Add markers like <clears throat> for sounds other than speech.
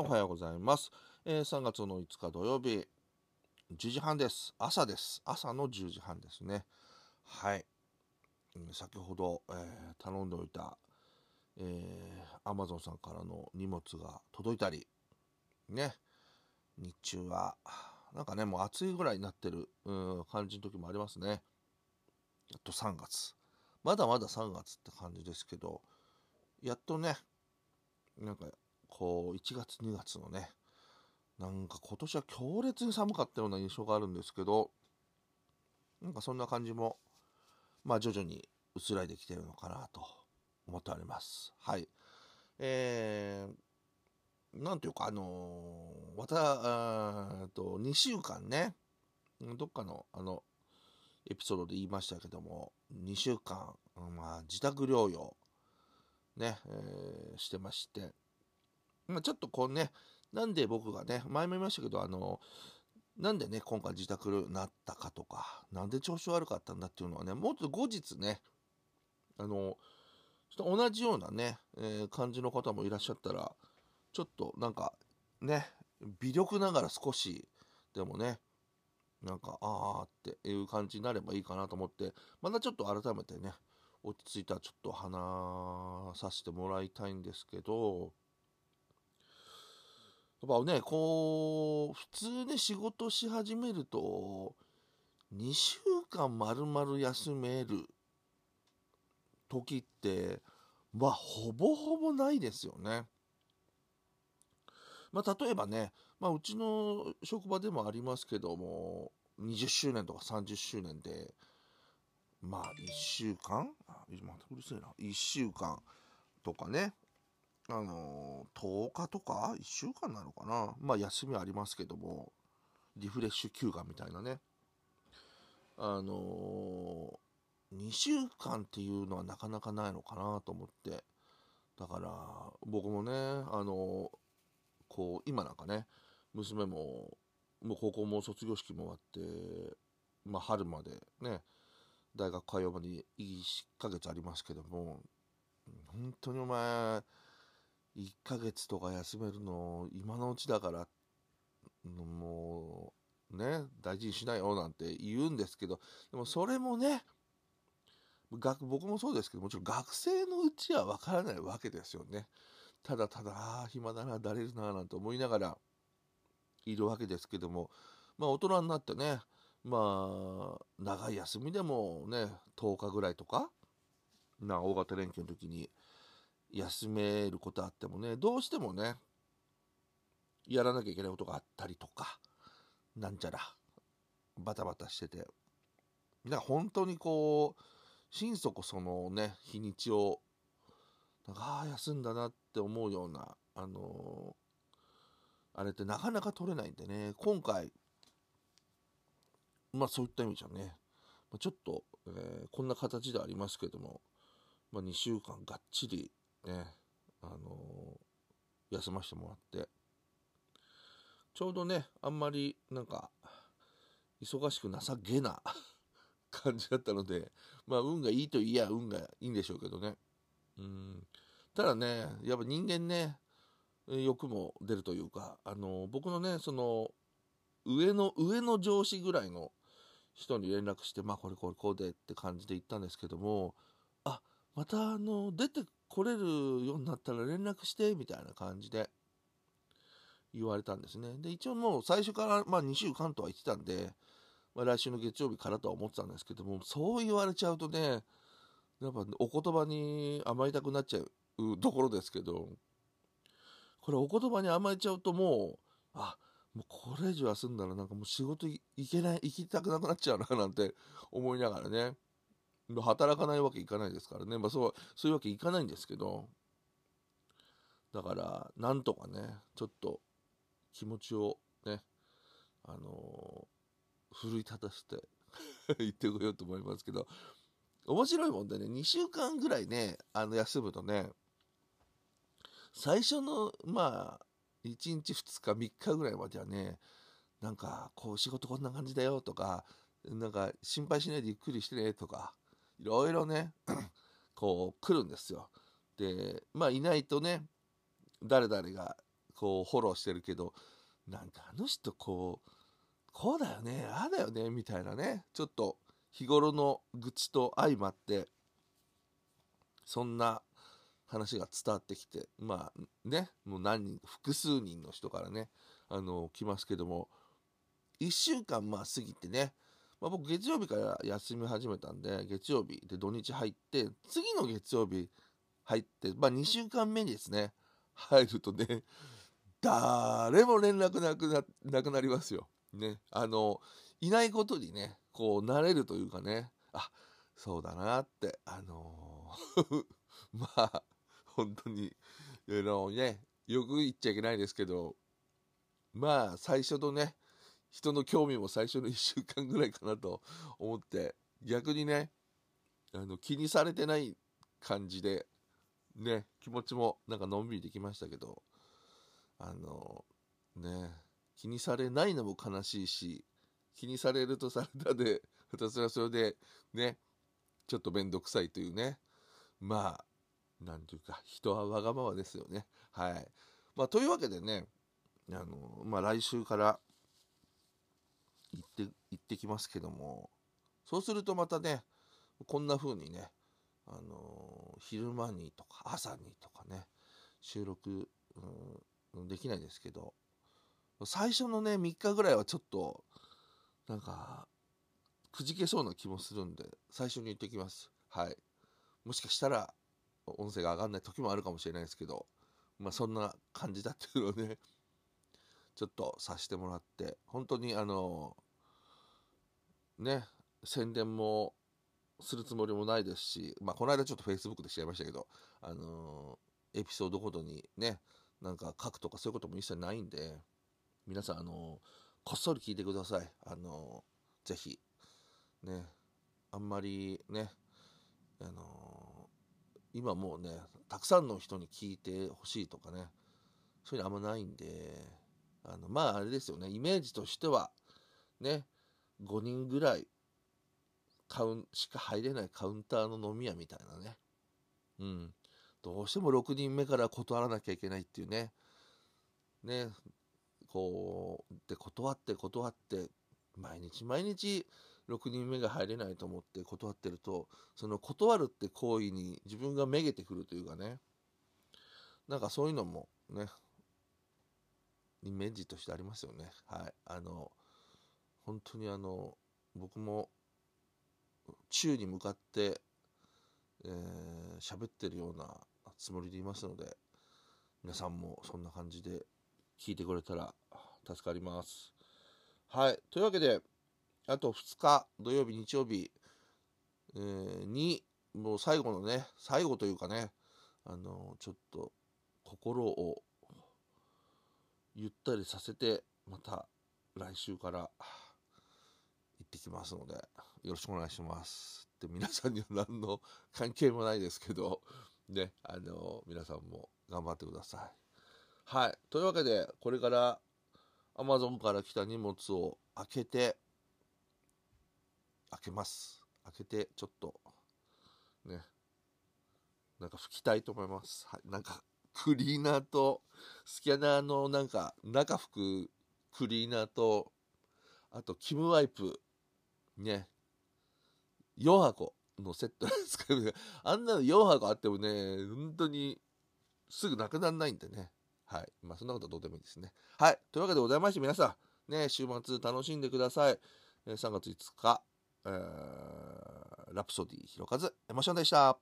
おはようございます。えー3月の5日土曜日、10時半です。朝です。朝の10時半ですね。はい。先ほど、えー頼んでおいた、えー、Amazon さんからの荷物が届いたり、ね。日中は、なんかね、もう暑いぐらいになってる、うん、感じの時もありますね。やっと3月。まだまだ3月って感じですけど、やっとね、なんか、こう、1月、2月のね、なんか今年は強烈に寒かったような印象があるんですけど、なんかそんな感じも、まあ徐々に薄らいできてるのかなと思っております。はい。えー、なんていうか、あのー、また、あと、2週間ね、どっかの、あの、エピソードで言いましたけども、2週間、まあ、自宅療養、ね、えーしてまして、まあ、ちょっとこうね、なんで僕がね、前も言いましたけど、あの、なんでね、今回自宅になったかとか、なんで調子悪かったんだっていうのはね、もっと後日ね、あの、ちょっと同じようなね、えー感じの方もいらっしゃったら、ちょっとなんか、ね、微力ながら少しでもね、なんか、あーっていう感じになればいいかなと思って、またちょっと改めてね、落ち着いたらちょっと話させてもらいたいんですけど、やっぱね、こう、普通ね、仕事し始めると、2週間丸々休める時って、まあ、ほぼほぼないですよね。まあ、例えばね、まあ、うちの職場でもありますけども、20周年とか30周年で、まあ、1週間？あまうるせえな。1週間とかね、あの、10日とか1週間なのかな。まあ休みありますけどもリフレッシュ休暇みたいなね。あの、2週間っていうのはなかなかないのかなと思って。だから僕もねあのこう今なんかね娘ももう高校も卒業式も終わってまあ春までね大学通うまで1ヶ月ありますけども本当にお前1ヶ月とか休めるの今のうちだからもうね大事にしないよなんて言うんですけどでもそれもね学僕もそうですけどもちろん学生のうちは分からないわけですよね。ただただああ暇だなだれるななんて思いながらいるわけですけどもまあ大人になってねまあ長い休みでもね10日ぐらいとかな大型連休の時に休めることあってもねどうしてもねやらなきゃいけないことがあったりとかなんちゃらバタバタしてて。だか本当にこう心底そのね日にちをなんかああ休んだなって思うようなあのーあれってなかなか取れないんでね。今回まあそういった意味じゃねちょっと、えーこんな形ではありますけども、まあ、2週間がっちりね、あのー休ませてもらって、ちょうどね、あんまりなんか、忙しくなさげな <laughs> 感じだったので、まあ、運がいいといや運がいいんでしょうけどね。うん。ただね、やっぱ人間ね、欲も出るというか、あのー僕のね、その、上の、上の上司ぐらいの人に連絡して、まあ、これこれこうでって感じで言ったんですけども、あ、またあの出てこれるようになったら連絡してみたいな感じで。言われたんですね。で一応もう最初からまあ2週間とは言ってたんで、まあ、来週の月曜日からとは思ってたんですけどもそう言われちゃうとねやっぱお言葉に甘えたくなっちゃうところですけどこれお言葉に甘えちゃうともうあもうこれ以上休んだらなんかもう仕事行けない行きたくなくなっちゃうななんて思いながらね。働かないわけいかないですからね、まあ、そうそういうわけいかないんですけど。だからなんとかねちょっと気持ちをねあのー奮い立たせて <laughs> 行ってこようと思いますけど。面白いもんでね2週間ぐらいねあの休むとね最初のまあ1日2日3日ぐらいまではねなんかこう仕事こんな感じだよとかなんか心配しないでゆっくりしてねとかいろいろね <clears throat> こう来るんですよ。でまあいないとね誰々がこうフォローしてるけどなんかあの人こうこうだよねああだよねみたいなねちょっと日頃の愚痴と相まってそんな話が伝わってきてまあねもう何人複数人の人からねあの来ますけども1週間まあ過ぎてね、まあ、僕月曜日から休み始めたんで月曜日で土日入って次の月曜日入ってまあ2週間目にですね入るとね誰も連絡なくななくなりますよ。ね。あのいないことにねこう慣れるというかねあそうだなってあのー <laughs> まあ本当にあのねよく言っちゃいけないですけどまあ最初のね人の興味も最初の1週間ぐらいかなと思って逆にねあの気にされてない感じでね気持ちもなんかのんびりできましたけどあのね気にされないのも悲しいし気にされるとされたで <laughs> 私はそれでねちょっと面倒くさいというねまあなんていうか人はわがままですよね。はい。まあというわけでねあのまあ来週から行って行ってきますけどもそうするとまたねこんな風にねあの昼間にとか朝にとかね収録、うん、できないですけど最初のね3日ぐらいはちょっとなんかくじけそうな気もするんで最初に言ってきます。はい。もしかしたら音声が上がんない時もあるかもしれないですけどまあそんな感じだっていうのをねちょっとさせてもらって本当にあのね宣伝もするつもりもないですしまあこの間ちょっと Facebook でしちゃいましたけどあのエピソードごとにねなんか書くとかそういうことも一切ないんで皆さんあのこっそり聞いてください。あのぜひねあんまりねあの今もうねたくさんの人に聞いてほしいとかねそういうのあんまないんであのまああれですよね。イメージとしてはね5人ぐらいカウンしか入れないカウンターの飲み屋みたいなね。うん。どうしても6人目から断らなきゃいけないっていうね。ねこうで断って断って毎日毎日6人目が入れないと思って断ってるとその断るって行為に自分がめげてくるというかね。なんかそういうのもねイメージとしてありますよねはいあの本当にあの僕も宙に向かって喋、えー、ってるようなつもりでいますので皆さんもそんな感じで聞いてくれたら助かります。はい。というわけで、あと2日、土曜日、日曜日、えー、に、もう最後のね、最後というかね、あのちょっと心をゆったりさせて、また来週から行ってきますので、よろしくお願いします。で、皆さんには何の関係もないですけど、ね、あの皆さんも頑張ってください。はい。というわけで、これから Amazon から来た荷物を開けて、開けます。開けて、ちょっと、ね、なんか拭きたいと思います。はい。なんか、クリーナーと、スキャナーのなんか、中拭くクリーナーと、あと、キムワイプ、ね、4箱のセットですけど、あんなの4箱あってもね、本当にすぐなくならないんでね。はい。まあ、そんなことはどうでもいいですね。はい。というわけでございまして、皆さん、ね、週末楽しんでください。え、3月5日、えー、ラプソディひろかず、エモションでした。